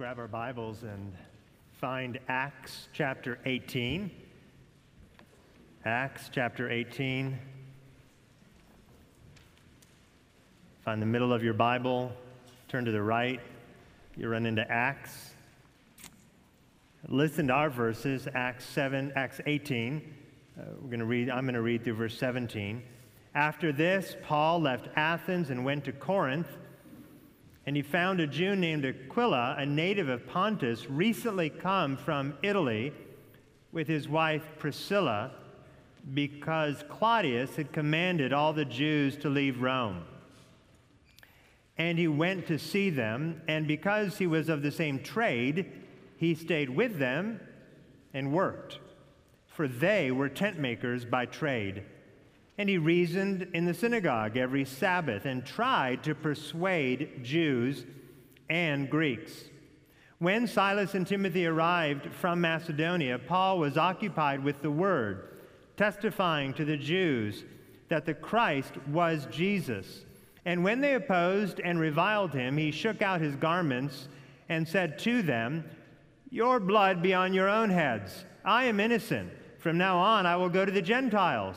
grab our Bibles and find Acts chapter 18. Acts chapter 18. Find the middle of your Bible, turn to the right, you run into Acts. Listen to our verses, Acts 7, Acts 18. Uh, we're going to read, I'm going to read through verse 17. After this, Paul left Athens and went to Corinth and he found a Jew named Aquila, a native of Pontus, recently come from Italy with his wife Priscilla, because Claudius had commanded all the Jews to leave Rome. And he went to see them, and because he was of the same trade, he stayed with them and worked, for they were tent makers by trade. And he reasoned in the synagogue every Sabbath and tried to persuade Jews and Greeks. When Silas and Timothy arrived from Macedonia, Paul was occupied with the word, testifying to the Jews that the Christ was Jesus. And when they opposed and reviled him, he shook out his garments and said to them, Your blood be on your own heads. I am innocent. From now on, I will go to the Gentiles.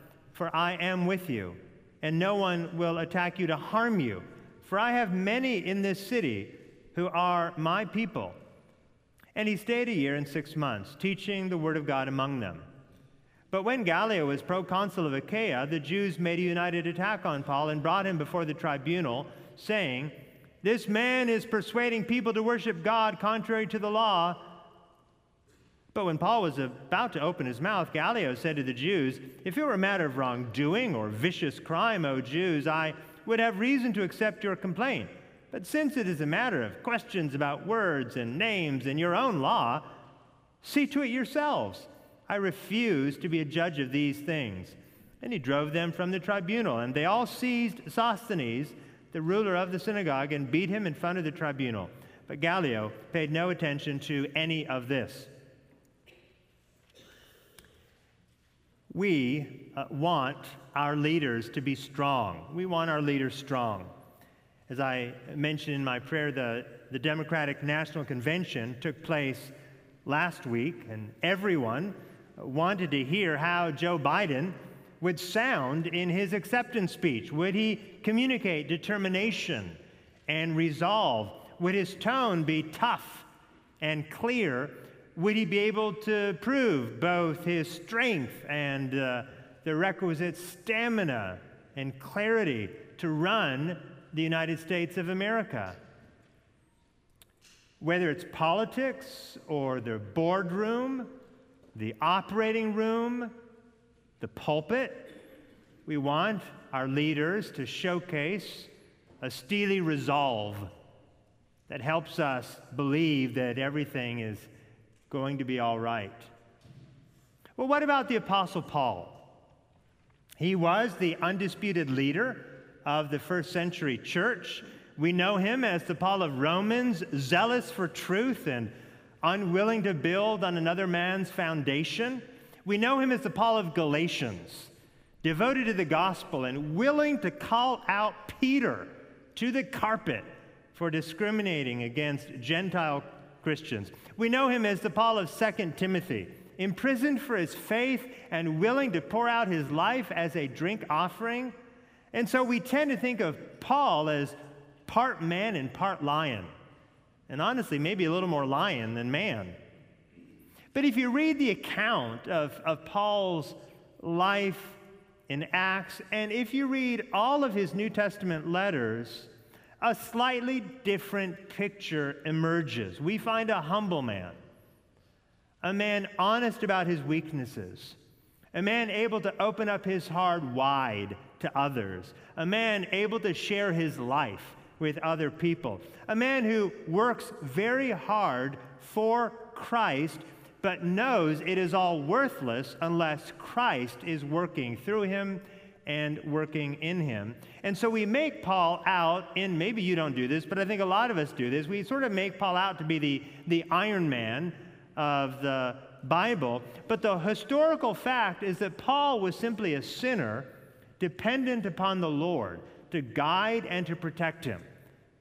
for I am with you, and no one will attack you to harm you. For I have many in this city who are my people. And he stayed a year and six months, teaching the word of God among them. But when Gallio was proconsul of Achaia, the Jews made a united attack on Paul and brought him before the tribunal, saying, This man is persuading people to worship God contrary to the law but when Paul was about to open his mouth, Gallio said to the Jews, If it were a matter of wrongdoing or vicious crime, O Jews, I would have reason to accept your complaint. But since it is a matter of questions about words and names and your own law, see to it yourselves. I refuse to be a judge of these things. And he drove them from the tribunal, and they all seized Sosthenes, the ruler of the synagogue, and beat him in front of the tribunal. But Gallio paid no attention to any of this. We uh, want our leaders to be strong. We want our leaders strong. As I mentioned in my prayer, the, the Democratic National Convention took place last week, and everyone wanted to hear how Joe Biden would sound in his acceptance speech. Would he communicate determination and resolve? Would his tone be tough and clear would he be able to prove both his strength and uh, the requisite stamina and clarity to run the United States of America? Whether it's politics or the boardroom, the operating room, the pulpit, we want our leaders to showcase a steely resolve that helps us believe that everything is going to be all right. Well, what about the Apostle Paul? He was the undisputed leader of the first century church. We know him as the Paul of Romans, zealous for truth and unwilling to build on another man's foundation. We know him as the Paul of Galatians, devoted to the gospel and willing to call out Peter to the carpet for discriminating against Gentile Christians. We know him as the Paul of 2 Timothy, imprisoned for his faith and willing to pour out his life as a drink offering. And so we tend to think of Paul as part man and part lion. And honestly, maybe a little more lion than man. But if you read the account of, of Paul's life in Acts, and if you read all of his New Testament letters, a slightly different picture emerges. We find a humble man, a man honest about his weaknesses, a man able to open up his heart wide to others, a man able to share his life with other people. A man who works very hard for Christ, but knows it is all worthless unless Christ is working through him and working in him. And so we make Paul out in, maybe you don't do this, but I think a lot of us do this. We sort of make Paul out to be the, the Iron Man of the Bible. But the historical fact is that Paul was simply a sinner dependent upon the Lord to guide and to protect him.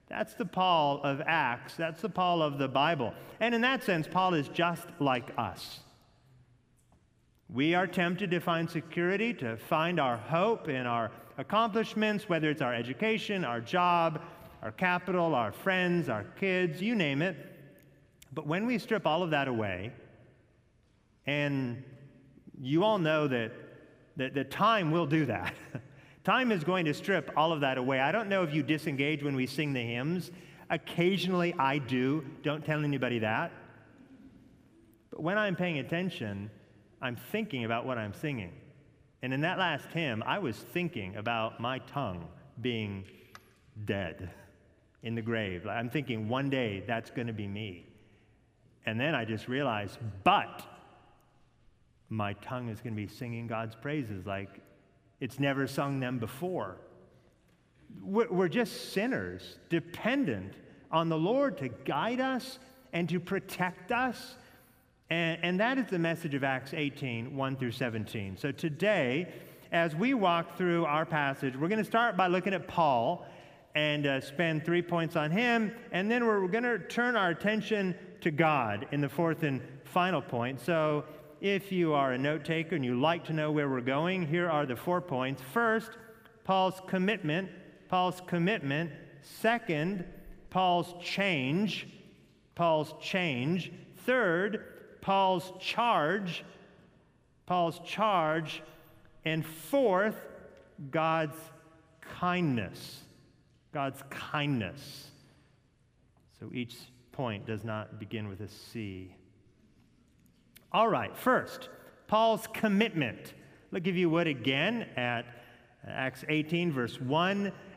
That's the Paul of Acts. That's the Paul of the Bible. And in that sense, Paul is just like us. We are tempted to find security, to find our hope in our accomplishments, whether it's our education, our job, our capital, our friends, our kids, you name it. But when we strip all of that away, and you all know that, that, that time will do that. time is going to strip all of that away. I don't know if you disengage when we sing the hymns. Occasionally I do. Don't tell anybody that. But when I'm paying attention, I'm thinking about what I'm singing. And in that last hymn, I was thinking about my tongue being dead in the grave. I'm thinking one day that's going to be me. And then I just realized, but my tongue is going to be singing God's praises like it's never sung them before. We're just sinners, dependent on the Lord to guide us and to protect us. And, and that is the message of Acts 18 1 through 17. So today, as we walk through our passage, we're going to start by looking at Paul and uh, spend three points on him. And then we're going to turn our attention to God in the fourth and final point. So if you are a note taker and you like to know where we're going, here are the four points. First, Paul's commitment. Paul's commitment. Second, Paul's change. Paul's change. Third, Paul's charge. Paul's charge. And fourth, God's kindness. God's kindness. So each point does not begin with a C. All right, first, Paul's commitment. Look, if you would, again at Acts 18, verse 1.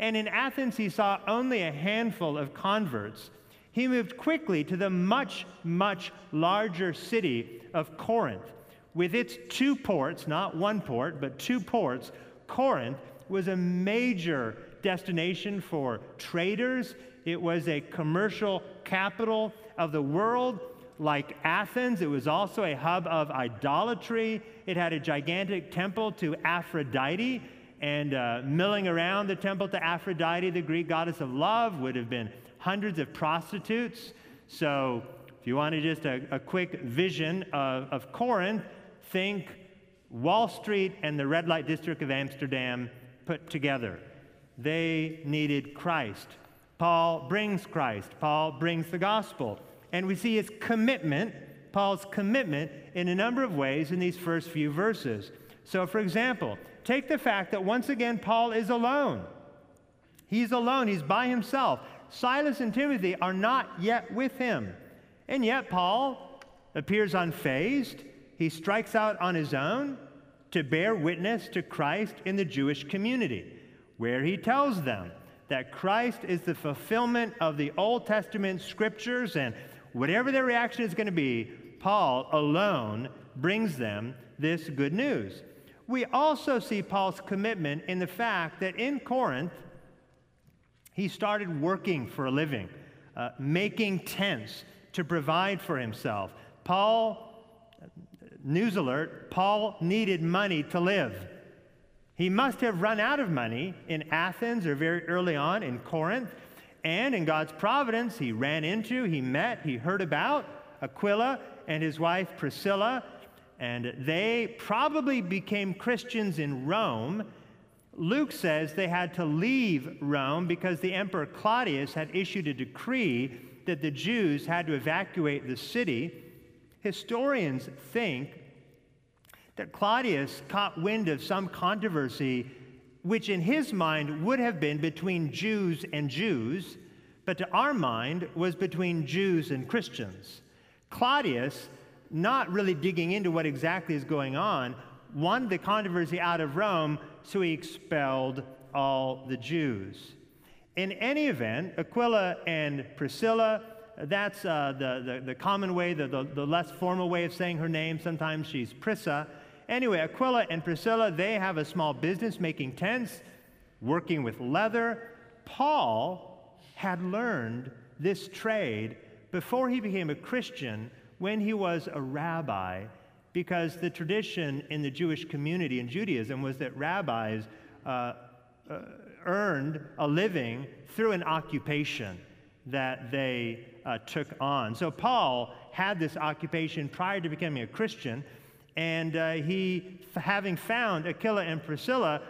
And in Athens, he saw only a handful of converts. He moved quickly to the much, much larger city of Corinth. With its two ports, not one port, but two ports, Corinth was a major destination for traders. It was a commercial capital of the world. Like Athens, it was also a hub of idolatry. It had a gigantic temple to Aphrodite, and uh, milling around the temple to Aphrodite, the Greek goddess of love, would have been hundreds of prostitutes. So, if you wanted just a, a quick vision of, of Corinth, think Wall Street and the red light district of Amsterdam put together. They needed Christ. Paul brings Christ, Paul brings the gospel and we see his commitment, Paul's commitment, in a number of ways in these first few verses. So, for example, take the fact that once again Paul is alone. He's alone, he's by himself. Silas and Timothy are not yet with him. And yet, Paul appears unfazed. He strikes out on his own to bear witness to Christ in the Jewish community, where he tells them that Christ is the fulfillment of the Old Testament scriptures and whatever their reaction is going to be, Paul alone brings them this good news. We also see Paul's commitment in the fact that in Corinth, he started working for a living, uh, making tents to provide for himself. Paul, news alert, Paul needed money to live. He must have run out of money in Athens or very early on in Corinth. And in God's providence, he ran into, he met, he heard about Aquila and his wife Priscilla, and they probably became Christians in Rome. Luke says they had to leave Rome because the Emperor Claudius had issued a decree that the Jews had to evacuate the city. Historians think that Claudius caught wind of some controversy which in his mind would have been between Jews and Jews, but to our mind was between Jews and Christians. Claudius, not really digging into what exactly is going on, wanted the controversy out of Rome, so he expelled all the Jews. In any event, Aquila and Priscilla, that's uh, the, the, the, common way, the, the, the less formal way of saying her name. Sometimes she's Prisca. Anyway, Aquila and Priscilla, they have a small business making tents, working with leather. Paul had learned this trade before he became a Christian when he was a rabbi, because the tradition in the Jewish community in Judaism was that rabbis uh, uh, earned a living through an occupation that they uh, took on. So Paul had this occupation prior to becoming a Christian. And uh, he, having found Aquila and Priscilla,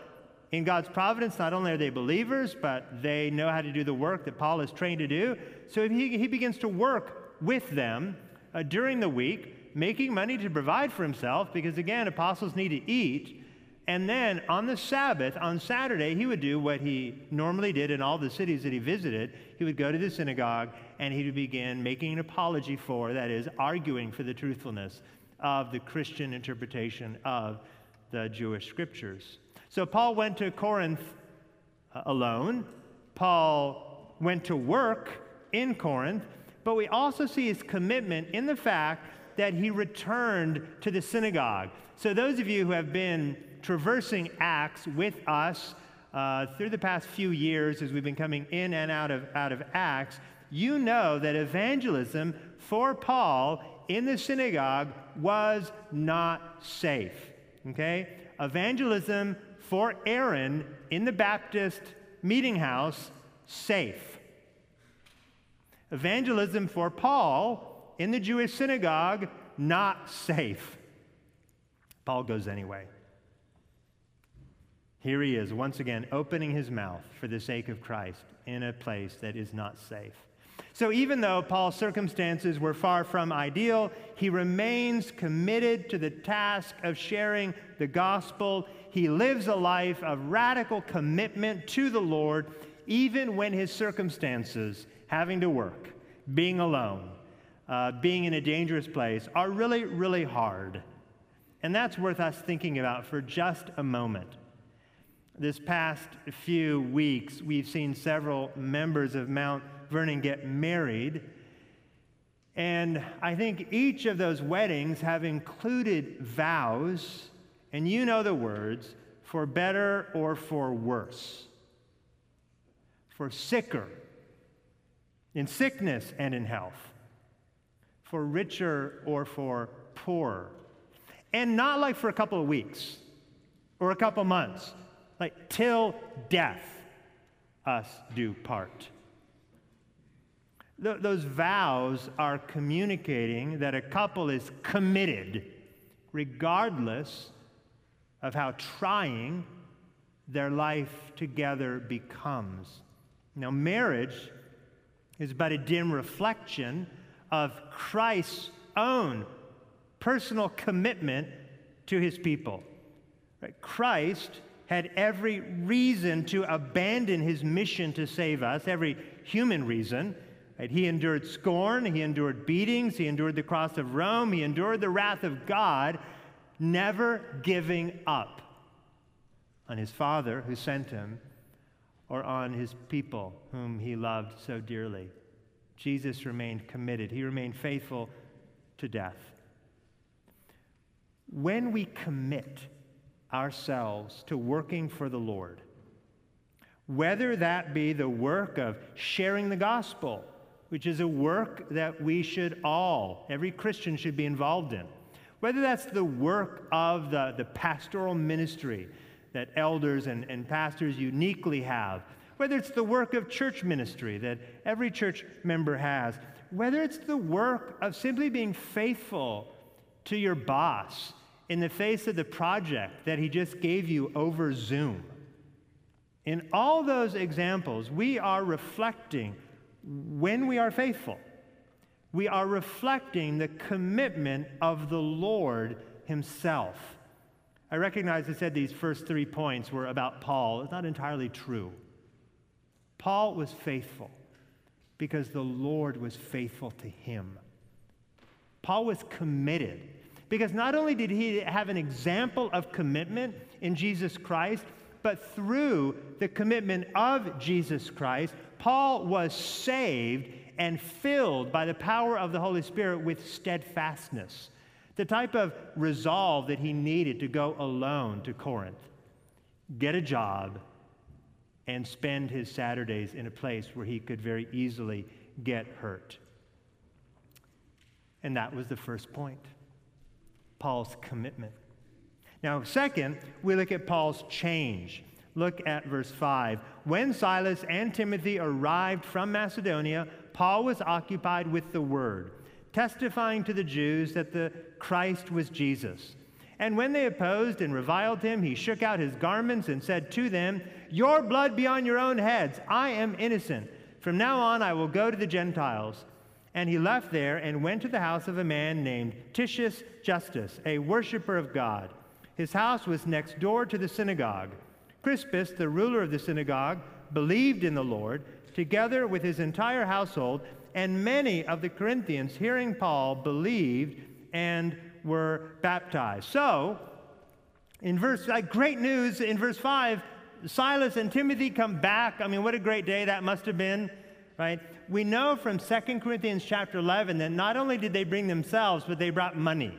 in God's providence, not only are they believers, but they know how to do the work that Paul is trained to do. So he, he begins to work with them uh, during the week, making money to provide for himself, because again, apostles need to eat. And then on the Sabbath, on Saturday, he would do what he normally did in all the cities that he visited. He would go to the synagogue and he would begin making an apology for, that is, arguing for the truthfulness of the Christian interpretation of the Jewish scriptures. So Paul went to Corinth uh, alone. Paul went to work in Corinth, but we also see his commitment in the fact that he returned to the synagogue. So, those of you who have been traversing Acts with us uh, through the past few years as we've been coming in and out of, out of Acts, you know that evangelism for Paul in the synagogue was not safe. Okay? Evangelism for Aaron in the Baptist meeting house, safe. Evangelism for Paul in the Jewish synagogue, not safe. Paul goes anyway. Here he is, once again, opening his mouth for the sake of Christ in a place that is not safe. So, even though Paul's circumstances were far from ideal, he remains committed to the task of sharing the gospel. He lives a life of radical commitment to the Lord, even when his circumstances, having to work, being alone, uh, being in a dangerous place, are really, really hard. And that's worth us thinking about for just a moment. This past few weeks, we've seen several members of Mount Vernon get married. And I think each of those weddings have included vows, and you know the words, for better or for worse, for sicker, in sickness and in health, for richer or for poorer. And not like for a couple of weeks or a couple months, like till death us do part. Th- those vows are communicating that a couple is committed, regardless of how trying their life together becomes. Now, marriage is but a dim reflection of Christ's own personal commitment to his people. Christ had every reason to abandon his mission to save us, every human reason. He endured scorn, he endured beatings, he endured the cross of Rome, he endured the wrath of God, never giving up on his Father who sent him or on his people whom he loved so dearly. Jesus remained committed, he remained faithful to death. When we commit ourselves to working for the Lord, whether that be the work of sharing the gospel, which is a work that we should all, every Christian should be involved in. Whether that's the work of the, the pastoral ministry that elders and, and pastors uniquely have, whether it's the work of church ministry that every church member has, whether it's the work of simply being faithful to your boss in the face of the project that he just gave you over Zoom, In all those examples, we are reflecting when we are faithful. We are reflecting the commitment of the Lord Himself. I recognize I said these first three points were about Paul. It's not entirely true. Paul was faithful because the Lord was faithful to him. Paul was committed because not only did he have an example of commitment in Jesus Christ, but through the commitment of Jesus Christ, Paul was saved and filled by the power of the Holy Spirit with steadfastness the type of resolve that he needed to go alone to Corinth, get a job, and spend his Saturdays in a place where he could very easily get hurt. And that was the first point Paul's commitment. Now, second, we look at Paul's change. Look at verse 5. When Silas and Timothy arrived from Macedonia, Paul was occupied with the word testifying to the Jews that the Christ was Jesus. And when they opposed and reviled him, he shook out his garments and said to them, Your blood be on your own heads. I am innocent. From now on, I will go to the Gentiles. And he left there and went to the house of a man named Titius Justus, a worshiper of God. His house was next door to the synagogue. Crispus, the ruler of the synagogue, believed in the Lord, together with his entire household and many of the Corinthians, hearing Paul, believed and were baptized. So, in verse, like great news, in verse 5, Silas and Timothy come back. I mean, what a great day that must have been, right? We know from 2 Corinthians chapter 11 that not only did they bring themselves, but they brought money.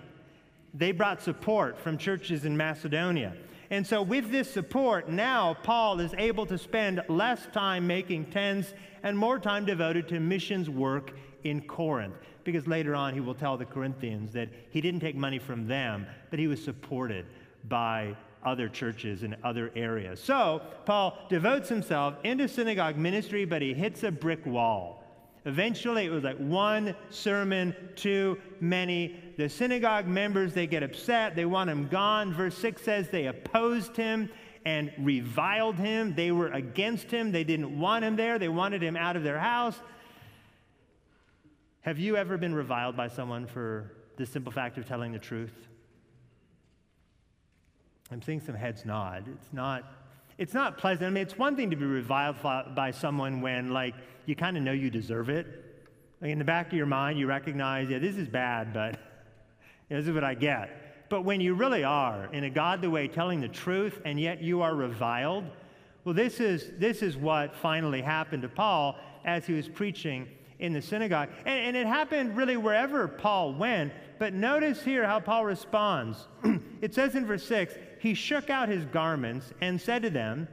They brought support from churches in Macedonia. And so, with this support, now Paul is able to spend less time making tents and more time devoted to missions work in Corinth. Because later on, he will tell the Corinthians that he didn't take money from them, but he was supported by other churches in other areas. So, Paul devotes himself into synagogue ministry, but he hits a brick wall. Eventually, it was like one sermon too many. The synagogue members, they get upset. They want him gone. Verse 6 says they opposed him and reviled him. They were against him. They didn't want him there. They wanted him out of their house. Have you ever been reviled by someone for the simple fact of telling the truth? I'm seeing some heads nod. It's not it's not pleasant. I mean, it's one thing to be reviled by someone when, like, you kind of know you deserve it. Like, in the back of your mind, you recognize, yeah, this is bad, but you know, this is what I get. But when you really are, in a godly way, telling the truth, and yet you are reviled, well, this is, this is what finally happened to Paul as he was preaching in the synagogue. And, and, it happened really wherever Paul went. But notice here how Paul responds. it says in verse 6 he shook out his garments and said to them,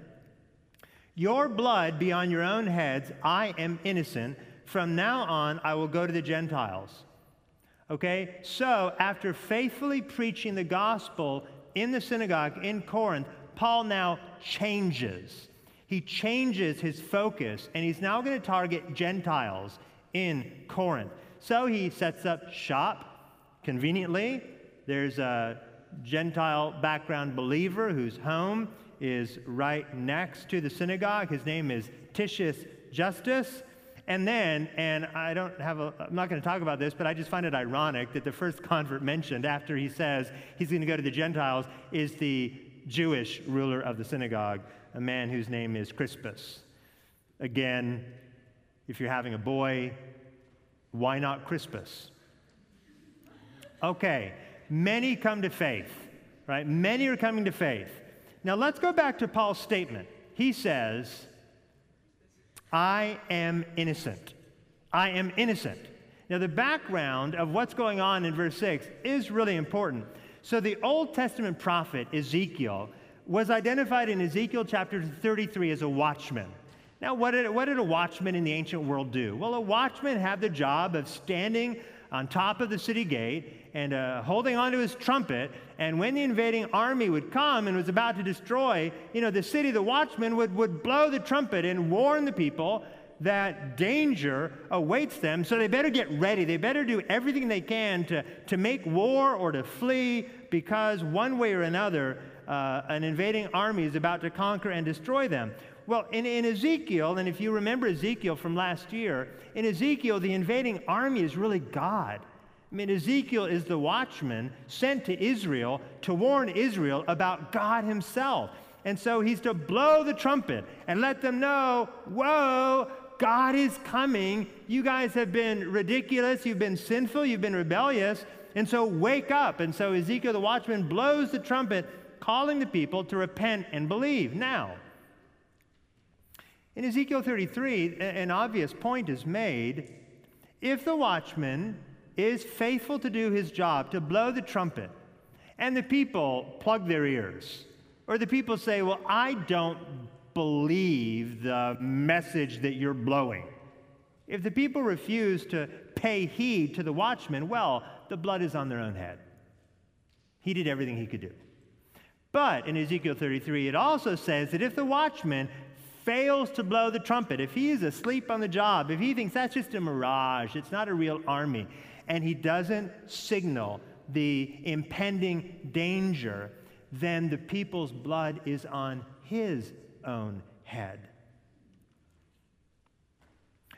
Your blood be on your own heads. I am innocent. From now on, I will go to the Gentiles. Okay? So, after faithfully preaching the gospel in the synagogue in Corinth, Paul now changes. He changes his focus, and he's now going to target Gentiles in Corinth. So he sets up shop conveniently. There's a Gentile background believer whose home is right next to the synagogue. His name is Titius Justus. And then, and I don't have a, I'm not going to talk about this, but I just find it ironic that the first convert mentioned after he says he's going to go to the Gentiles is the Jewish ruler of the synagogue, a man whose name is Crispus. Again, if you're having a boy, why not Crispus? Okay, many come to faith, right? Many are coming to faith. Now let's go back to Paul's statement. He says, I am innocent. I am innocent. Now, the background of what's going on in verse 6 is really important. So, the Old Testament prophet Ezekiel was identified in Ezekiel chapter 33 as a watchman. Now, what did, what did a watchman in the ancient world do? Well, a watchman had the job of standing on top of the city gate and uh, holding onto his trumpet. And when the invading army would come and was about to destroy, you know, the city, the watchman would, would blow the trumpet and warn the people that danger awaits them. So they better get ready. They better do everything they can to, to make war or to flee because one way or another, uh, an invading army is about to conquer and destroy them. Well, in, in Ezekiel, and if you remember Ezekiel from last year, in Ezekiel, the invading army is really God. I mean, Ezekiel is the watchman sent to Israel to warn Israel about God Himself. And so he's to blow the trumpet and let them know, whoa, God is coming. You guys have been ridiculous. You've been sinful. You've been rebellious. And so wake up. And so Ezekiel the watchman blows the trumpet, calling the people to repent and believe. Now, in Ezekiel 33, an obvious point is made. If the watchman is faithful to do his job, to blow the trumpet, and the people plug their ears, or the people say, Well, I don't believe the message that you're blowing. If the people refuse to pay heed to the watchman, well, the blood is on their own head. He did everything he could do. But in Ezekiel 33, it also says that if the watchman fails to blow the trumpet, if he is asleep on the job, if he thinks that's just a mirage, it's not a real army, and he doesn't signal the impending danger, then the people's blood is on his own head.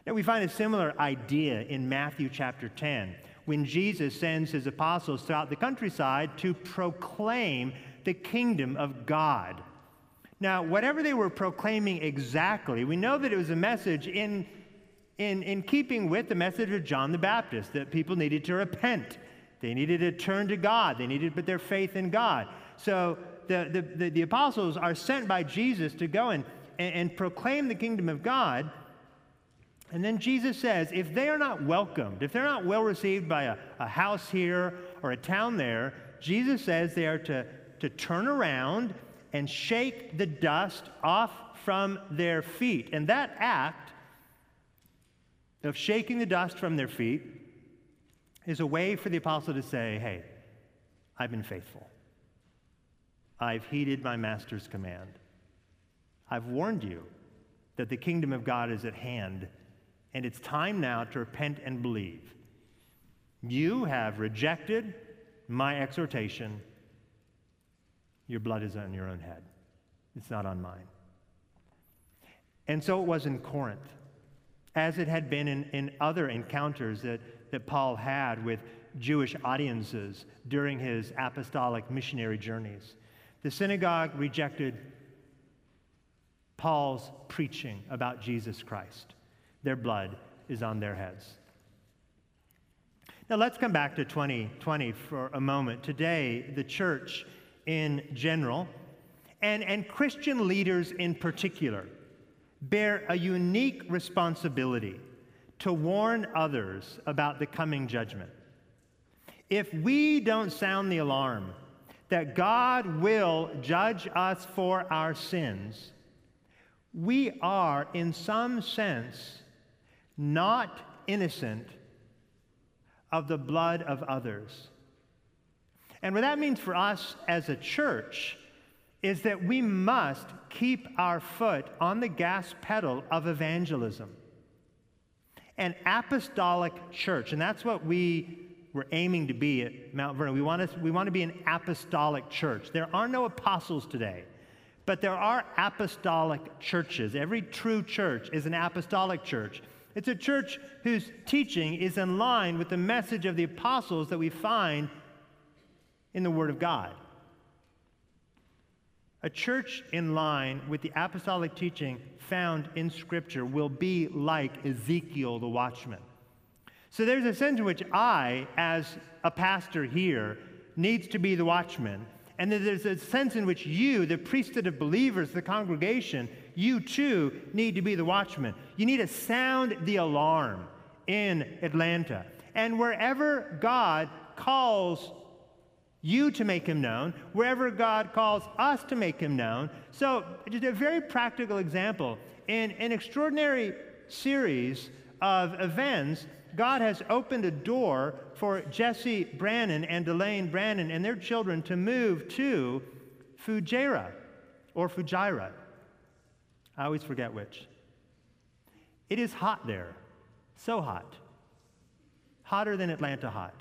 Now, we find a similar idea in Matthew chapter 10 when Jesus sends his apostles throughout the countryside to proclaim the kingdom of God. Now, whatever they were proclaiming exactly, we know that it was a message in, in, in keeping with the message of John the Baptist that people needed to repent. They needed to turn to God. They needed to put their faith in God. So the, the, the, the apostles are sent by Jesus to go and, and, and proclaim the kingdom of God. And then Jesus says, if they are not welcomed, if they're not well received by a, a house here or a town there, Jesus says they are to, to turn around and shake the dust off from their feet. And that act of shaking the dust from their feet is a way for the apostle to say, hey, I've been faithful. I've heeded my master's command. I've warned you that the kingdom of God is at hand, and it's time now to repent and believe. You have rejected my exhortation. Your blood is on your own head, it's not on mine. And so it was in Corinth, as it had been in, in other encounters that, that Paul had with Jewish audiences during his apostolic missionary journeys. The synagogue rejected Paul's preaching about Jesus Christ. Their blood is on their heads. Now let's come back to 2020 for a moment. Today, the church in general, and, and Christian leaders in particular, bear a unique responsibility to warn others about the coming judgment. If we don't sound the alarm that God will judge us for our sins, we are, in some sense, not innocent of the blood of others. And what that means for us as a church is that we must keep our foot on the gas pedal of evangelism. An apostolic church, and that's what we we're aiming to be at Mount Vernon. We want, to, we want to be an apostolic church. There are no apostles today, but there are apostolic churches. Every true church is an apostolic church. It's a church whose teaching is in line with the message of the apostles that we find in the Word of God. A church in line with the apostolic teaching found in Scripture will be like Ezekiel the watchman. So there's a sense in which I, as a pastor here, needs to be the watchman. And there's a sense in which you, the priesthood of believers, the congregation, you too need to be the watchman. You need to sound the alarm in Atlanta. And wherever God calls you to make him known, wherever God calls us to make him known. So, just a very practical example. In an extraordinary series of events, God has opened a door for Jesse Brannon and Elaine Brannon and their children to move to Fujairah or Fujairah. I always forget which. It is hot there, so hot, hotter than Atlanta hot.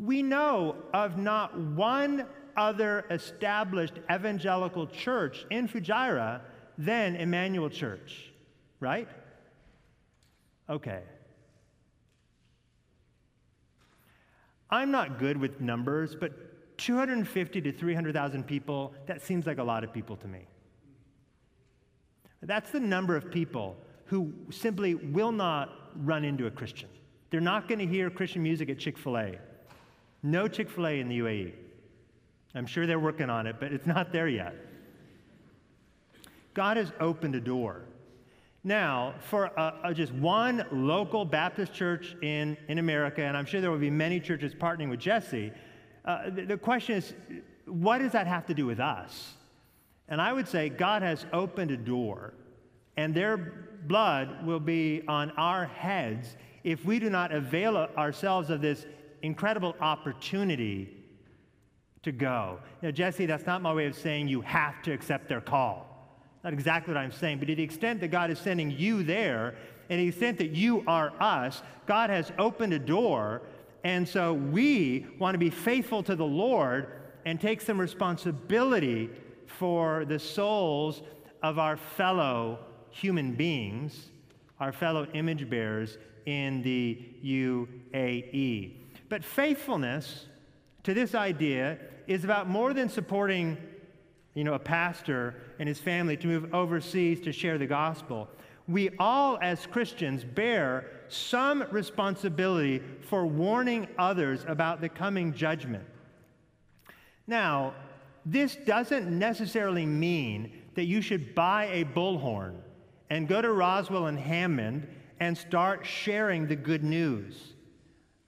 We know of not one other established evangelical church in Fujairah than Emmanuel Church, right? Okay. I'm not good with numbers, but 250 to 300,000 people, that seems like a lot of people to me. That's the number of people who simply will not run into a Christian. They're not going to hear Christian music at Chick fil A. No Chick fil A in the UAE. I'm sure they're working on it, but it's not there yet. God has opened a door. Now, for just one local Baptist church in, in America, and I'm sure there will be many churches partnering with Jesse, uh, the, the question is what does that have to do with us? And I would say God has opened a door, and their blood will be on our heads if we do not avail ourselves of this incredible opportunity to go. Now, Jesse, that's not my way of saying you have to accept their call. Not exactly what I'm saying, but to the extent that God is sending you there, and the extent that you are us, God has opened a door. And so we want to be faithful to the Lord and take some responsibility for the souls of our fellow human beings, our fellow image bearers in the UAE. But faithfulness to this idea is about more than supporting you know, a pastor and his family to move overseas to share the gospel. We all, as Christians, bear some responsibility for warning others about the coming judgment. Now, this doesn't necessarily mean that you should buy a bullhorn and go to Roswell and Hammond and start sharing the good news.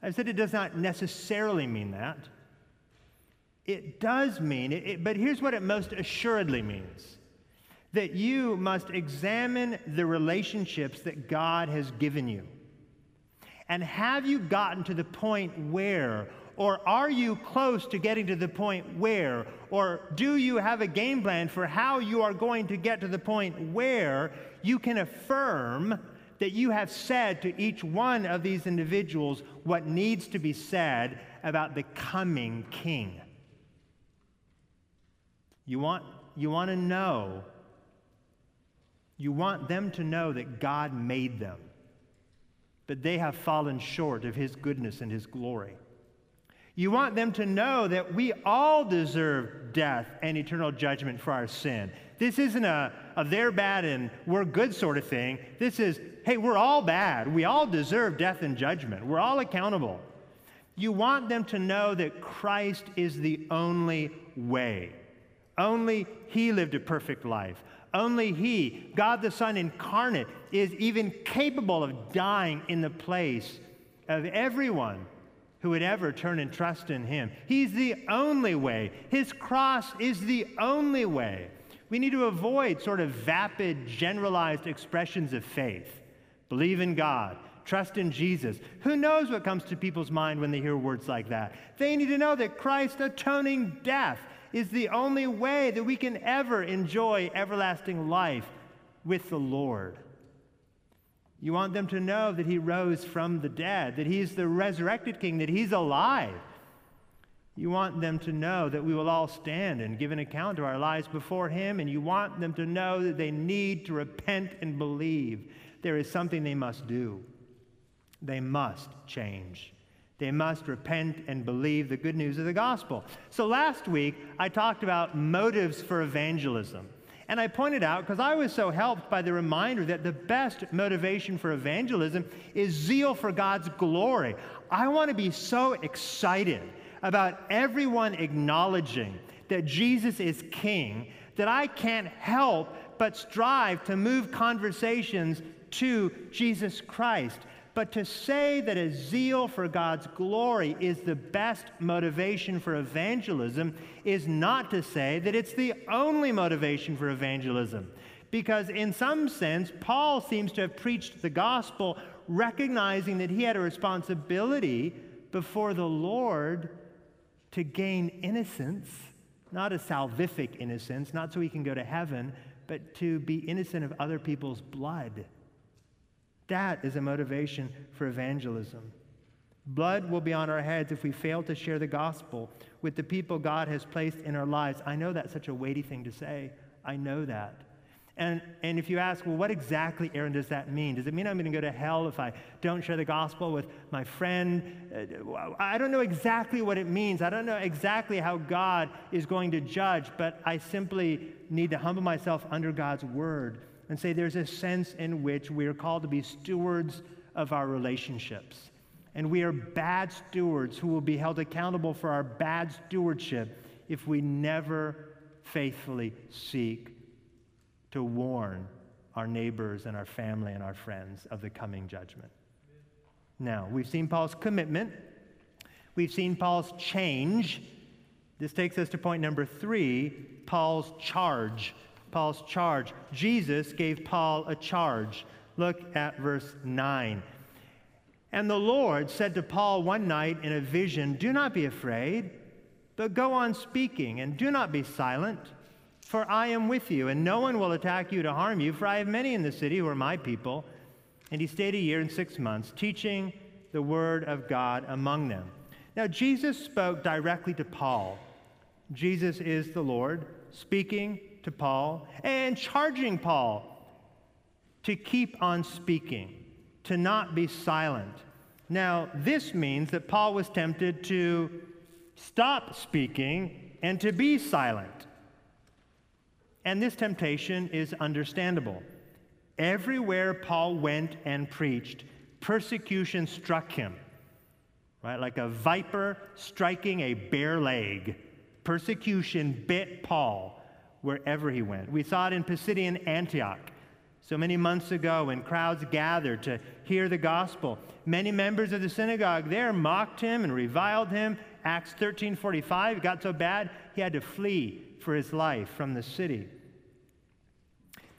I said it does not necessarily mean that. It does mean, it, it, but here's what it most assuredly means that you must examine the relationships that God has given you. And have you gotten to the point where, or are you close to getting to the point where, or do you have a game plan for how you are going to get to the point where you can affirm that you have said to each one of these individuals what needs to be said about the coming king? You want, you want to know, you want them to know that God made them, but they have fallen short of His goodness and His glory. You want them to know that we all deserve death and eternal judgment for our sin. This isn't a, a they're bad and we're good sort of thing. This is, hey, we're all bad. We all deserve death and judgment. We're all accountable. You want them to know that Christ is the only way. Only He lived a perfect life. Only He, God the Son incarnate, is even capable of dying in the place of everyone who would ever turn and trust in Him. He's the only way. His cross is the only way. We need to avoid sort of vapid, generalized expressions of faith. Believe in God, trust in Jesus. Who knows what comes to people's mind when they hear words like that? They need to know that Christ's atoning death is the only way that we can ever enjoy everlasting life with the Lord. You want them to know that He rose from the dead, that He's the resurrected King, that He's alive. You want them to know that we will all stand and give an account of our lives before Him, and you want them to know that they need to repent and believe. There is something they must do. They must change. They must repent and believe the good news of the gospel. So last week, I talked about motives for evangelism. And I pointed out, because I was so helped by the reminder that the best motivation for evangelism is zeal for God's glory. I want to be so excited about everyone acknowledging that Jesus is King that I can't help but strive to move conversations to Jesus Christ. But to say that a zeal for God's glory is the best motivation for evangelism is not to say that it's the only motivation for evangelism. Because, in some sense, Paul seems to have preached the gospel recognizing that he had a responsibility before the Lord to gain innocence, not a salvific innocence, not so he can go to heaven, but to be innocent of other people's blood. That is a motivation for evangelism. Blood will be on our heads if we fail to share the gospel with the people God has placed in our lives. I know that's such a weighty thing to say. I know that. And, and if you ask, well, what exactly, Aaron, does that mean? Does it mean I'm going to go to hell if I don't share the gospel with my friend? Uh, I don't know exactly what it means. I don't know exactly how God is going to judge, but I simply need to humble myself under God's word and say there's a sense in which we are called to be stewards of our relationships. And we are bad stewards who will be held accountable for our bad stewardship if we never faithfully seek to warn our neighbors and our family and our friends of the coming judgment. Now, we've seen Paul's commitment, we've seen Paul's change. This takes us to point number three Paul's charge. Paul's charge. Jesus gave Paul a charge. Look at verse 9. And the Lord said to Paul one night in a vision, Do not be afraid, but go on speaking, and do not be silent for I am with you, and no one will attack you to harm you, for I have many in the city who are my people. And he stayed a year and six months, teaching the word of God among them. Now, Jesus spoke directly to Paul. Jesus is the Lord, speaking to Paul and charging Paul to keep on speaking, to not be silent. Now, this means that Paul was tempted to stop speaking and to be silent. And this temptation is understandable. Everywhere Paul went and preached, persecution struck him, right? Like a viper striking a bare leg. Persecution bit Paul wherever he went. We saw it in Pisidian Antioch so many months ago when crowds gathered to hear the gospel. Many members of the synagogue there mocked him and reviled him. Acts 13:45 it got so bad he had to flee for his life from the city.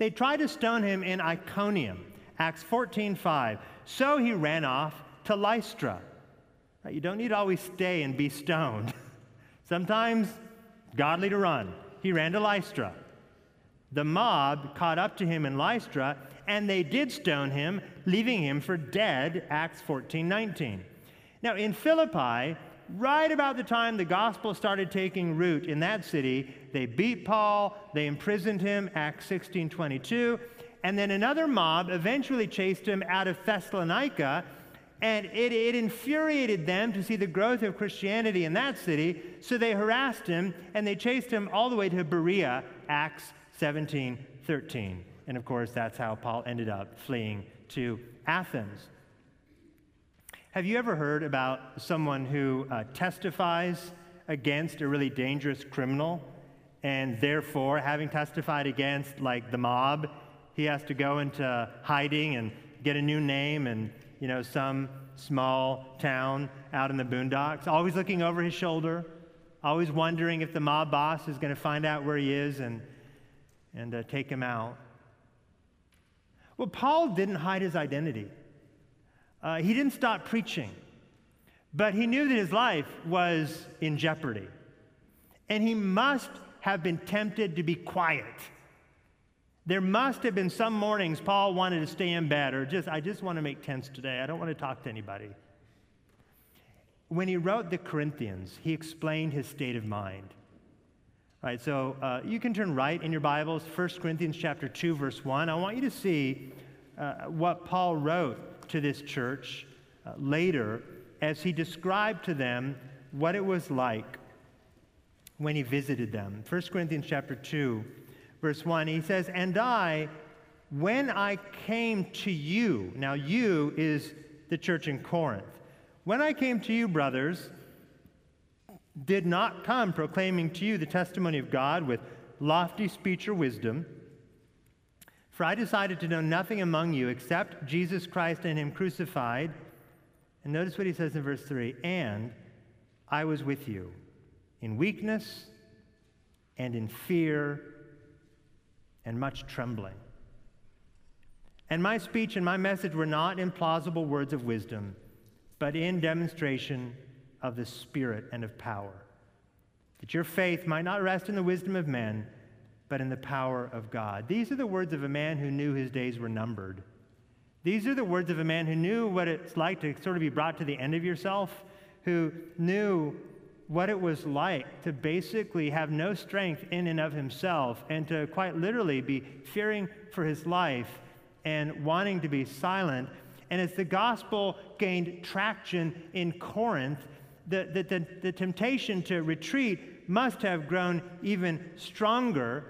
They tried to stone him in Iconium, Acts 14:5. So he ran off to Lystra. You don't need to always stay and be stoned. Sometimes godly to run. He ran to Lystra. The mob caught up to him in Lystra, and they did stone him, leaving him for dead, Acts 14:19. Now in Philippi, right about the time the gospel started taking root in that city, they beat Paul, they imprisoned him, Acts 16 22, and then another mob eventually chased him out of Thessalonica. And it, it infuriated them to see the growth of Christianity in that city, so they harassed him and they chased him all the way to Berea, Acts 17 13. And of course, that's how Paul ended up fleeing to Athens. Have you ever heard about someone who uh, testifies against a really dangerous criminal, and therefore, having testified against, like, the mob, he has to go into hiding and get a new name and, you know, some small town out in the boondocks, always looking over his shoulder, always wondering if the mob boss is going to find out where he is and, and uh, take him out. Well, Paul didn't hide his identity. Uh, he didn't stop preaching, but he knew that his life was in jeopardy. And he must have been tempted to be quiet. There must have been some mornings Paul wanted to stay in bed or just, I just want to make tents today. I don't want to talk to anybody. When he wrote the Corinthians, he explained his state of mind. All right, so uh, you can turn right in your Bibles, 1 Corinthians chapter 2, verse 1. I want you to see uh, what Paul wrote to this church uh, later as he described to them what it was like when he visited them. 1 Corinthians chapter 2, verse 1, he says, And I, when I came to you, now you is the church in Corinth. When I came to you, brothers, did not come proclaiming to you the testimony of God with lofty speech or wisdom for I decided to know nothing among you except Jesus Christ and Him crucified. And notice what he says in verse 3 And I was with you in weakness and in fear and much trembling. And my speech and my message were not in plausible words of wisdom, but in demonstration of the Spirit and of power, that your faith might not rest in the wisdom of men but in the power of God. These are the words of a man who knew his days were numbered. These are the words of a man who knew what it's like to sort of be brought to the end of yourself, who knew what it was like to basically have no strength in and of himself and to quite literally be fearing for his life and wanting to be silent. And as the gospel gained traction in Corinth, the, the, the, the temptation to retreat must have grown even stronger.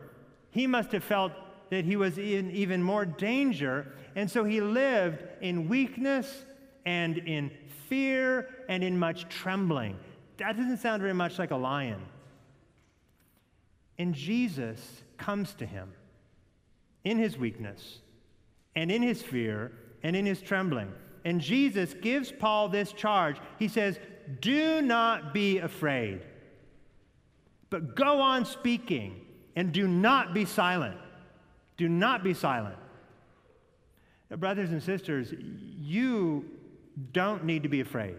He must have felt that he was in even more danger. And so he lived in weakness and in fear and in much trembling. That doesn't sound very much like a lion. And Jesus comes to him in his weakness and in his fear and in his trembling. And Jesus gives Paul this charge. He says, Do not be afraid, but go on speaking and do not be silent. Do not be silent. Now, brothers and sisters, you don't need to be afraid.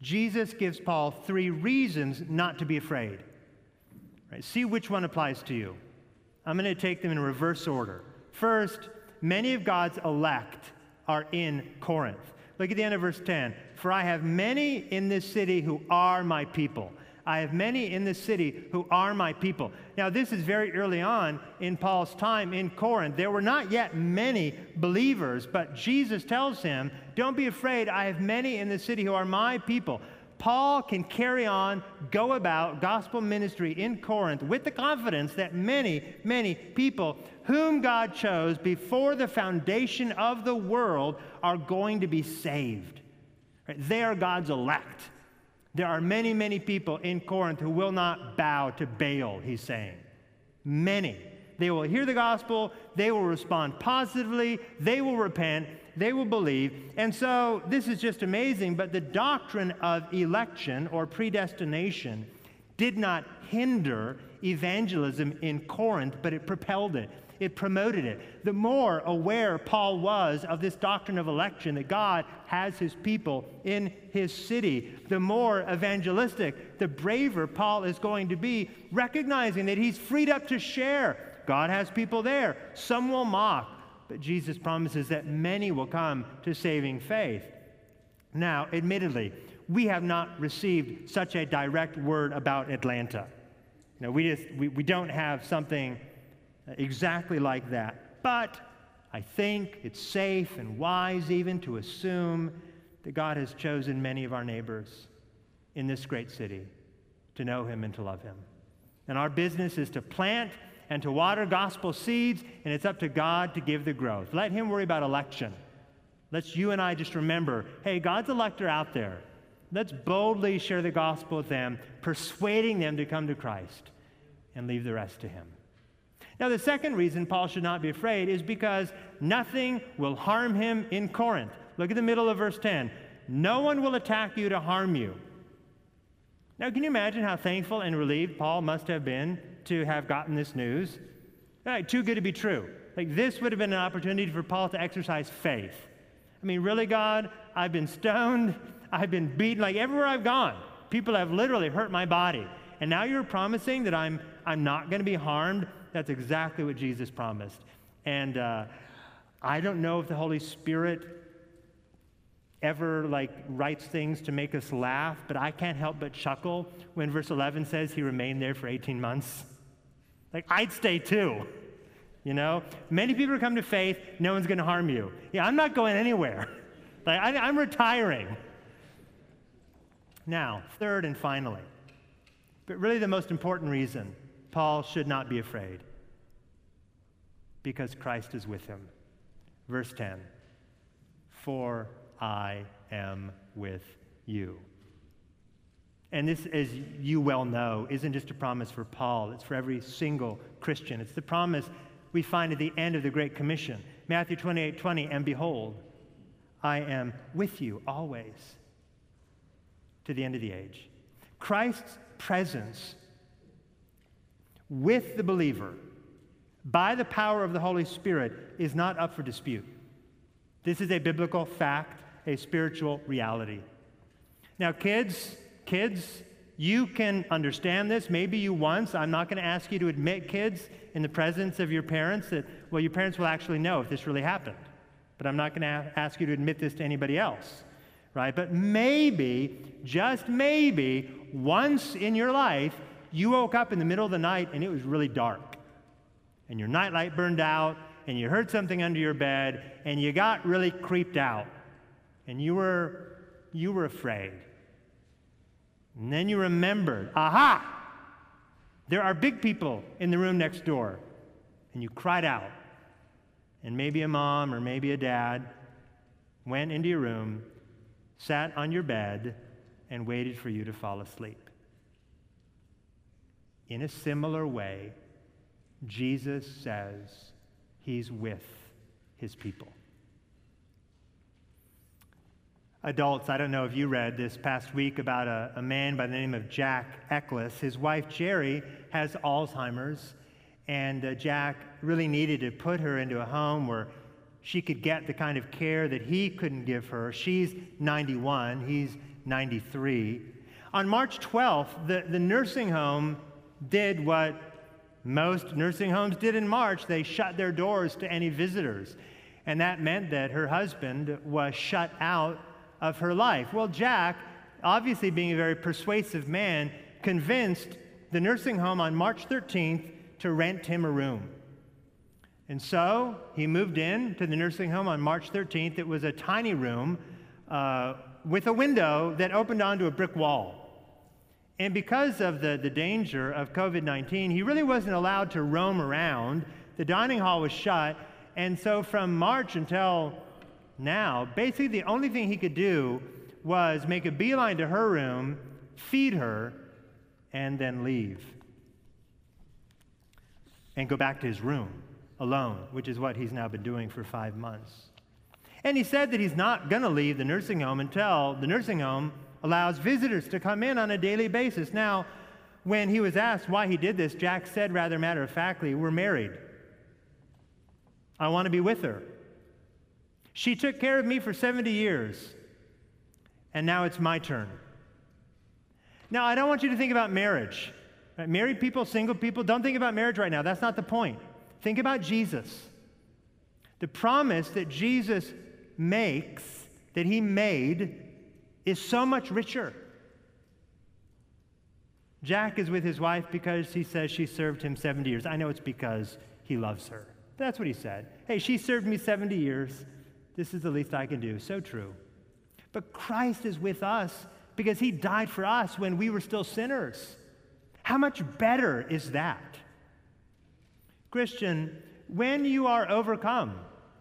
Jesus gives Paul three reasons not to be afraid. Right, see which one applies to you. I'm going to take them in reverse order. First, many of God's elect are in Corinth. Look at the end of verse 10. For I have many in this city who are my people. I have many in this city who are my people. Now, this is very early on in Paul's time in Corinth. There were not yet many believers, but Jesus tells him, Don't be afraid. I have many in the city who are my people. Paul can carry on, go about gospel ministry in Corinth with the confidence that many, many people whom God chose before the foundation of the world are going to be saved. They are God's elect. There are many, many people in Corinth who will not bow to Baal, he's saying. Many. They will hear the gospel, they will respond positively, they will repent, they will believe. And so this is just amazing, but the doctrine of election or predestination did not hinder evangelism in Corinth, but it propelled it it promoted it. The more aware Paul was of this doctrine of election, that God has his people in his city, the more evangelistic, the braver Paul is going to be, recognizing that he's freed up to share. God has people there. Some will mock, but Jesus promises that many will come to saving faith. Now, admittedly, we have not received such a direct word about Atlanta. You know, we just we, we don't have something exactly like that. But I think it's safe and wise even to assume that God has chosen many of our neighbors in this great city to know Him and to love Him. And our business is to plant and to water gospel seeds, and it's up to God to give the growth. Let Him worry about election. Let's you and I just remember hey, God's elector out there. Let's boldly share the gospel with them, persuading them to come to Christ, and leave the rest to Him. Now, the second reason Paul should not be afraid is because nothing will harm him in Corinth. Look at the middle of verse 10. No one will attack you to harm you. Now, can you imagine how thankful and relieved Paul must have been to have gotten this news? Right, too good to be true. Like, this would have been an opportunity for Paul to exercise faith. I mean, really, God, I've been stoned, I've been beaten, like everywhere I've gone, people have literally hurt my body. And now you're promising that I'm, I'm not going to be harmed that's exactly what Jesus promised. And uh, I don't know if the Holy Spirit ever like writes things to make us laugh, but I can't help but chuckle when verse 11 says he remained there for 18 months. Like, I'd stay too. You know, many people come to faith, no one's going to harm you. Yeah, I'm not going anywhere. Like, I, I'm retiring. Now, third and finally, but really the most important reason Paul should not be afraid because Christ is with him. Verse 10 For I am with you. And this, as you well know, isn't just a promise for Paul, it's for every single Christian. It's the promise we find at the end of the Great Commission Matthew 28 20, and behold, I am with you always to the end of the age. Christ's presence with the believer by the power of the Holy Spirit is not up for dispute. This is a biblical fact, a spiritual reality. Now, kids, kids, you can understand this. Maybe you once, I'm not going to ask you to admit, kids, in the presence of your parents, that, well, your parents will actually know if this really happened. But I'm not going to ask you to admit this to anybody else. right? But maybe, just maybe, once in your life, you woke up in the middle of the night and it was really dark. And your nightlight burned out, and you heard something under your bed, and you got really creeped out. And you were, you were afraid. And then you remembered, aha! There are big people in the room next door. And you cried out. And maybe a mom or maybe a dad went into your room, sat on your bed, and waited for you to fall asleep. In a similar way, Jesus says he's with his people. Adults, I don't know if you read this past week about a, a man by the name of Jack Eckles. His wife, Jerry, has Alzheimer's, and uh, Jack really needed to put her into a home where she could get the kind of care that he couldn't give her. She's 91, he's 93. On March 12th, the, the nursing home did what most nursing homes did in March they shut their doors to any visitors. And that meant that her husband was shut out of her life. Well, Jack, obviously being a very persuasive man, convinced the nursing home on March 13th to rent him a room. And so he moved in to the nursing home on March 13th. It was a tiny room uh, with a window that opened onto a brick wall. And because of the, the danger of COVID 19, he really wasn't allowed to roam around. The dining hall was shut. And so from March until now, basically the only thing he could do was make a beeline to her room, feed her, and then leave. And go back to his room alone, which is what he's now been doing for five months. And he said that he's not going to leave the nursing home until the nursing home allows visitors to come in on a daily basis. Now, when he was asked why he did this, Jack said rather matter of factly, We're married. I want to be with her. She took care of me for 70 years, and now it's my turn. Now, I don't want you to think about marriage. Right? Married people, single people, don't think about marriage right now. That's not the point. Think about Jesus. The promise that Jesus makes, that he made, is so much richer. Jack is with his wife because he says she served him 70 years. I know it's because he loves her. That's what he said. Hey, she served me 70 years. This is the least I can do. So true. But Christ is with us because he died for us when we were still sinners. How much better is that? Christian, when you are overcome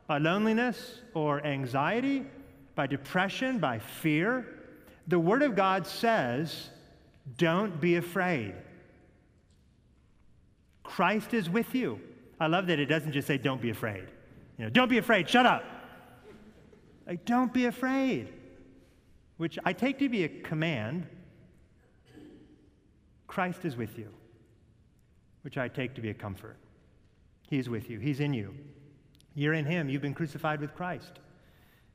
by loneliness or anxiety, by depression, by fear, the Word of God says, don't be afraid. Christ is with you. I love that it doesn't just say, don't be afraid. You know, don't be afraid, shut up. Like, don't be afraid, which I take to be a command. Christ is with you, which I take to be a comfort. He's with you, He's in you. You're in Him. You've been crucified with Christ.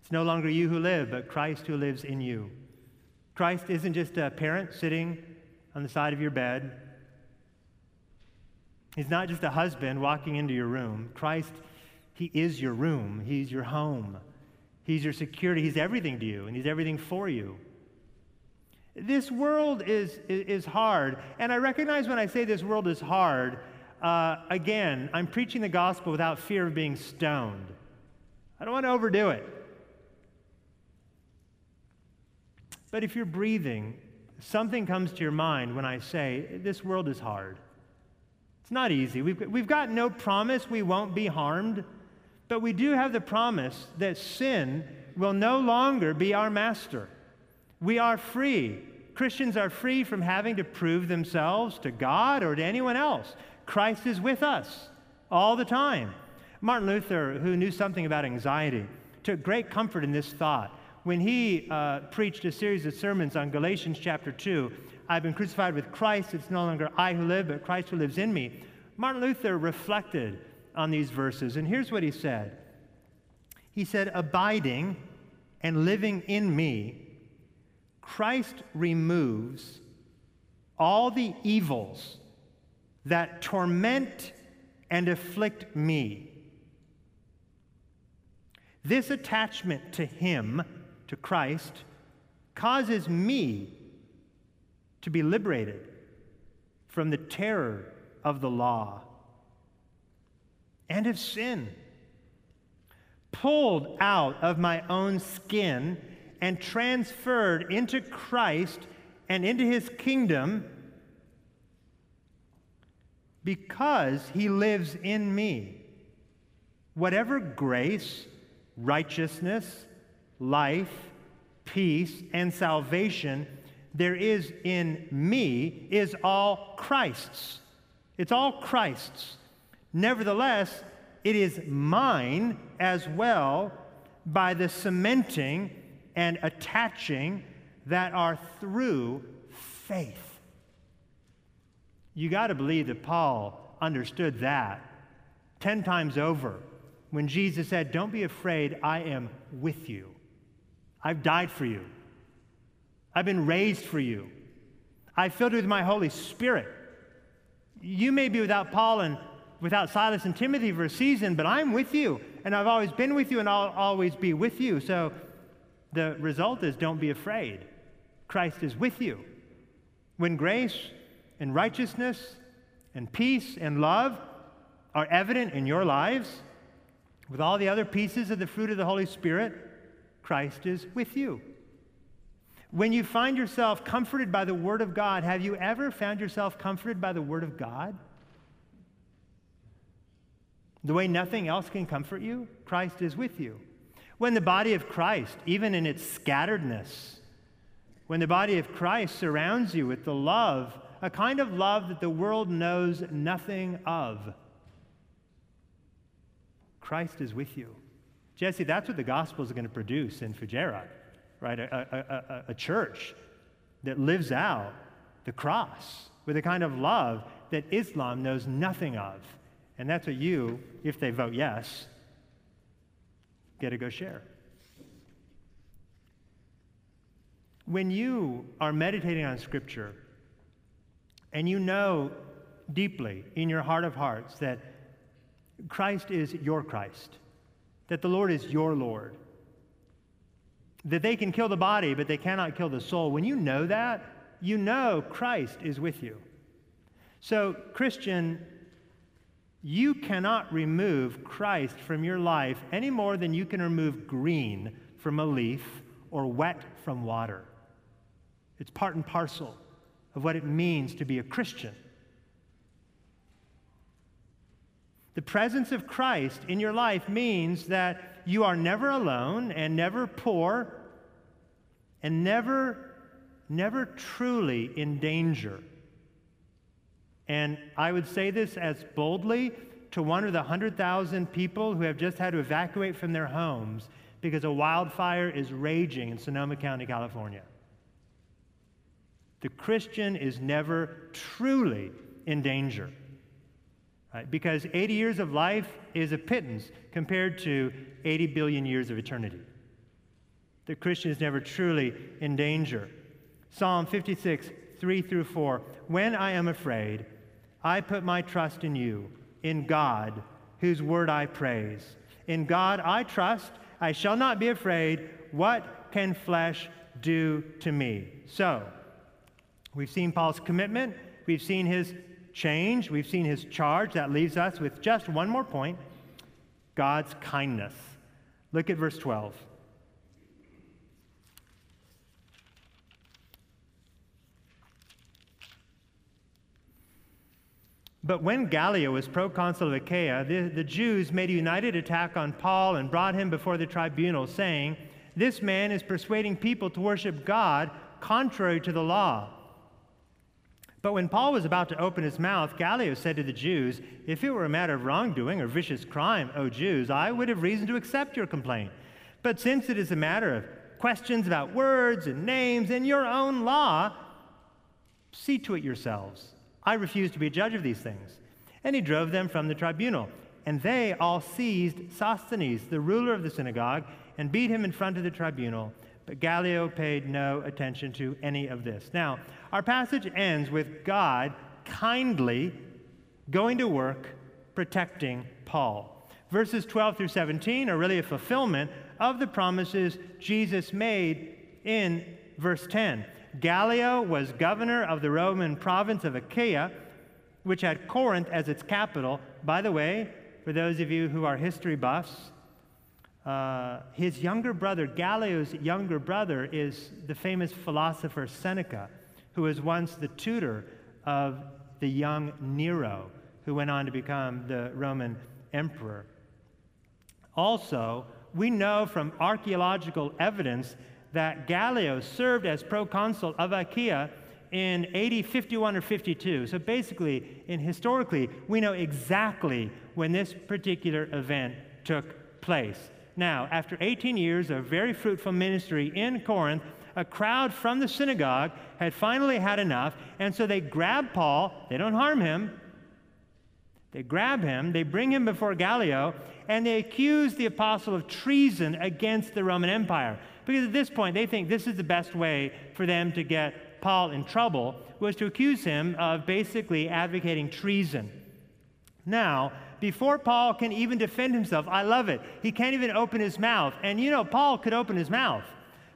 It's no longer you who live, but Christ who lives in you. Christ isn't just a parent sitting on the side of your bed. He's not just a husband walking into your room. Christ, He is your room, He's your home. He's your security. He's everything to you, and He's everything for you. This world is, is hard. And I recognize when I say this world is hard, uh, again, I'm preaching the gospel without fear of being stoned. I don't want to overdo it. But if you're breathing, something comes to your mind when I say, this world is hard. It's not easy. We've, we've got no promise we won't be harmed. But we do have the promise that sin will no longer be our master. We are free. Christians are free from having to prove themselves to God or to anyone else. Christ is with us all the time. Martin Luther, who knew something about anxiety, took great comfort in this thought. When he uh, preached a series of sermons on Galatians chapter 2, I've been crucified with Christ. It's no longer I who live, but Christ who lives in me. Martin Luther reflected on these verses. And here's what he said He said, Abiding and living in me, Christ removes all the evils that torment and afflict me. This attachment to Him, to Christ, causes me to be liberated from the terror of the law and of sin, pulled out of my own skin and transferred into Christ and into his kingdom because he lives in me. Whatever grace, righteousness, life, peace, and salvation there is in me is all Christ's. It's all Christ's. Nevertheless, it is mine as well by the cementing and attaching that are through faith. You got to believe that Paul understood that 10 times over when Jesus said, Don't be afraid, I am with you. I've died for you. I've been raised for you. I filled you with my Holy Spirit. You may be without Paul and without Silas and Timothy for a season, but I'm with you, and I've always been with you, and I'll always be with you. So the result is don't be afraid. Christ is with you. When grace and righteousness and peace and love are evident in your lives, with all the other pieces of the fruit of the Holy Spirit, Christ is with you. When you find yourself comforted by the Word of God, have you ever found yourself comforted by the Word of God? The way nothing else can comfort you, Christ is with you. When the body of Christ, even in its scatteredness, when the body of Christ surrounds you with the love, a kind of love that the world knows nothing of, Christ is with you. Jesse, that's what the gospel is going to produce in Fujairah, right? A, a, a, a church that lives out the cross with a kind of love that Islam knows nothing of. And that's what you, if they vote yes, get to go share. When you are meditating on Scripture and you know deeply in your heart of hearts that Christ is your Christ, that the Lord is your Lord, that they can kill the body, but they cannot kill the soul, when you know that, you know Christ is with you. So, Christian, you cannot remove Christ from your life any more than you can remove green from a leaf or wet from water. It's part and parcel of what it means to be a Christian. The presence of Christ in your life means that you are never alone and never poor and never, never truly in danger. And I would say this as boldly to one of the 100,000 people who have just had to evacuate from their homes because a wildfire is raging in Sonoma County, California. The Christian is never truly in danger. Right? Because 80 years of life is a pittance compared to 80 billion years of eternity. The Christian is never truly in danger. Psalm 56, 3 through 4. When I am afraid, I put my trust in you, in God, whose word I praise. In God I trust, I shall not be afraid. What can flesh do to me? So, we've seen Paul's commitment, we've seen his change. We've seen his charge. That leaves us with just one more point God's kindness. Look at verse 12. But when Gallio was proconsul of Achaia, the, the Jews made a united attack on Paul and brought him before the tribunal, saying, This man is persuading people to worship God contrary to the law. But when Paul was about to open his mouth, Gallio said to the Jews, If it were a matter of wrongdoing or vicious crime, O Jews, I would have reason to accept your complaint. But since it is a matter of questions about words and names and your own law, see to it yourselves. I refuse to be a judge of these things. And he drove them from the tribunal. And they all seized Sosthenes, the ruler of the synagogue, and beat him in front of the tribunal. But Gallio paid no attention to any of this. Now, our passage ends with God kindly going to work protecting Paul. Verses 12 through 17 are really a fulfillment of the promises Jesus made in verse 10. Gallio was governor of the Roman province of Achaia, which had Corinth as its capital. By the way, for those of you who are history buffs, uh, his younger brother, Gallio's younger brother, is the famous philosopher Seneca, who was once the tutor of the young Nero, who went on to become the Roman emperor. Also, we know from archaeological evidence that Gallio served as proconsul of Achaia in AD 51 or 52. So basically, in historically, we know exactly when this particular event took place. Now, after 18 years of very fruitful ministry in Corinth, a crowd from the synagogue had finally had enough, and so they grab Paul. They don't harm him. They grab him, they bring him before Gallio, and they accuse the apostle of treason against the Roman Empire. Because at this point, they think this is the best way for them to get Paul in trouble, was to accuse him of basically advocating treason. Now, before Paul can even defend himself, I love it. He can't even open his mouth. And you know, Paul could open his mouth.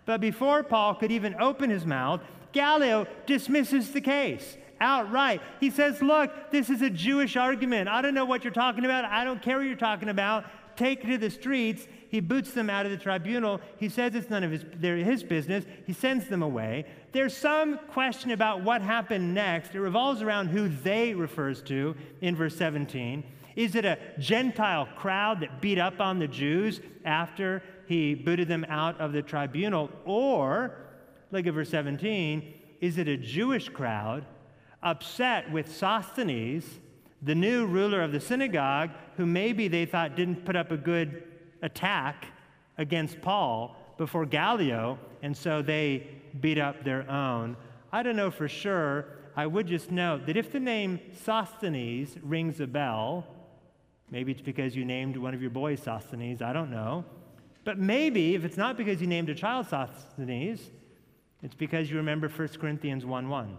But before Paul could even open his mouth, Gallio dismisses the case outright. He says, Look, this is a Jewish argument. I don't know what you're talking about. I don't care what you're talking about. Take it to the streets. He boots them out of the tribunal. He says it's none of his, his business. He sends them away. There's some question about what happened next. It revolves around who they refers to in verse 17. Is it a Gentile crowd that beat up on the Jews after he booted them out of the tribunal? Or, look at verse 17, is it a Jewish crowd upset with Sosthenes, the new ruler of the synagogue, who maybe they thought didn't put up a good attack against Paul before Gallio, and so they beat up their own? I don't know for sure. I would just note that if the name Sosthenes rings a bell, Maybe it's because you named one of your boys Sosthenes, I don't know. But maybe, if it's not because you named a child Sosthenes, it's because you remember 1 Corinthians 1 1.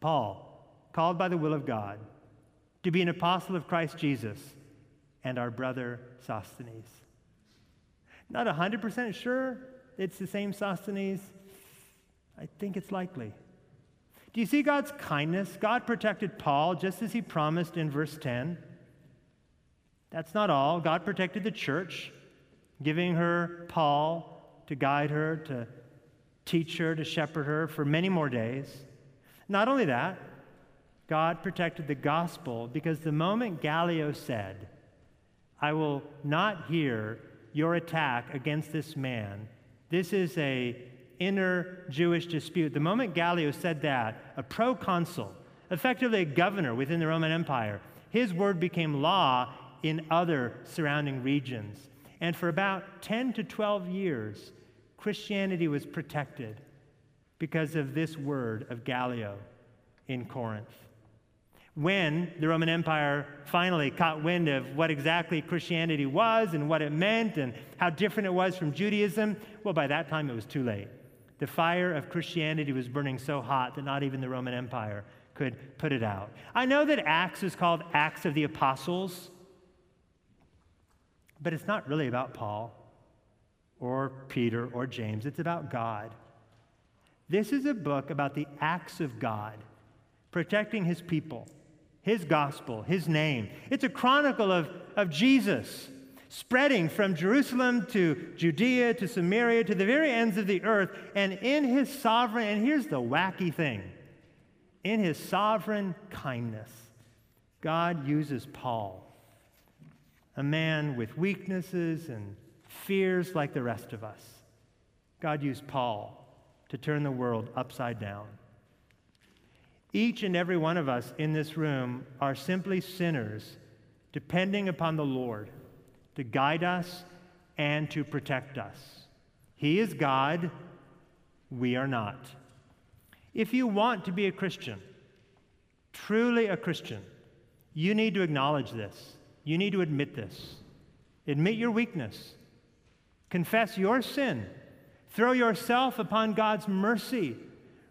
Paul, called by the will of God to be an apostle of Christ Jesus, and our brother Sosthenes. Not 100% sure it's the same Sosthenes. I think it's likely. Do you see God's kindness? God protected Paul just as he promised in verse 10. That's not all. God protected the church, giving her Paul to guide her, to teach her, to shepherd her for many more days. Not only that, God protected the gospel because the moment Gallio said, I will not hear your attack against this man, this is a inner Jewish dispute. The moment Gallio said that, a proconsul, effectively a governor within the Roman Empire, his word became law in other surrounding regions. And for about 10 to 12 years, Christianity was protected because of this word of Gallio in Corinth. When the Roman Empire finally caught wind of what exactly Christianity was and what it meant and how different it was from Judaism, well, by that time it was too late. The fire of Christianity was burning so hot that not even the Roman Empire could put it out. I know that Acts is called Acts of the Apostles but it's not really about Paul or Peter or James, it's about God. This is a book about the acts of God protecting his people, his gospel, his name. It's a chronicle of, of Jesus spreading from Jerusalem to Judea to Samaria to the very ends of the earth. And in his sovereign, and here's the wacky thing in his sovereign kindness, God uses Paul a man with weaknesses and fears like the rest of us. God used Paul to turn the world upside down. Each and every one of us in this room are simply sinners depending upon the Lord to guide us and to protect us. He is God, we are not. If you want to be a Christian, truly a Christian, you need to acknowledge this. You need to admit this. Admit your weakness. Confess your sin. Throw yourself upon God's mercy.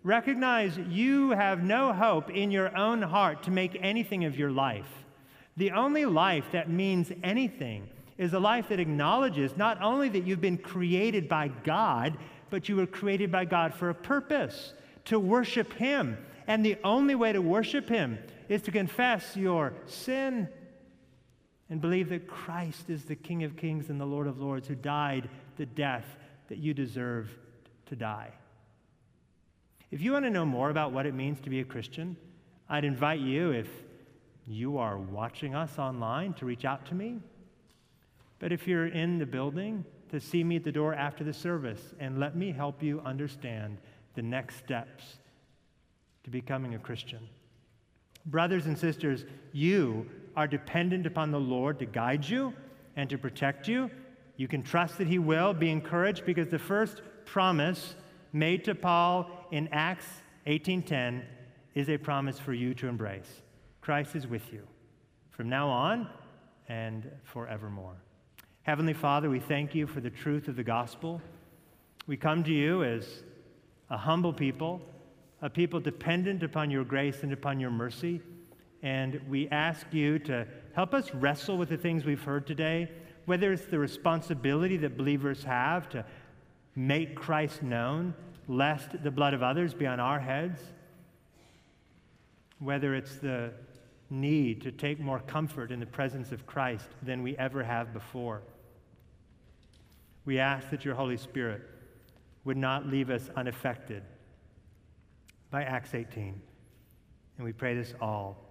Recognize you have no hope in your own heart to make anything of your life. The only life that means anything is a life that acknowledges not only that you've been created by God but you were created by God for a purpose to worship Him. And the only way to worship Him is to confess your sin and believe that Christ is the King of Kings and the Lord of Lords who died the death that you deserve to die. If you want to know more about what it means to be a Christian, I'd invite you, if you are watching us online, to reach out to me. But if you're in the building, to see me at the door after the service and let me help you understand the next steps to becoming a Christian. Brothers and sisters, you are dependent upon the Lord to guide you and to protect you. You can trust that He will. Be encouraged because the first promise made to Paul in Acts 18:10 is a promise for you to embrace. Christ is with you from now on and forevermore. Heavenly Father, we thank you for the truth of the gospel. We come to you as a humble people, a people dependent upon your grace and upon your mercy. And we ask you to help us wrestle with the things we've heard today, whether it's the responsibility that believers have to make Christ known, lest the blood of others be on our heads, whether it's the need to take more comfort in the presence of Christ than we ever have before. We ask that your Holy Spirit would not leave us unaffected by Acts 18. And we pray this all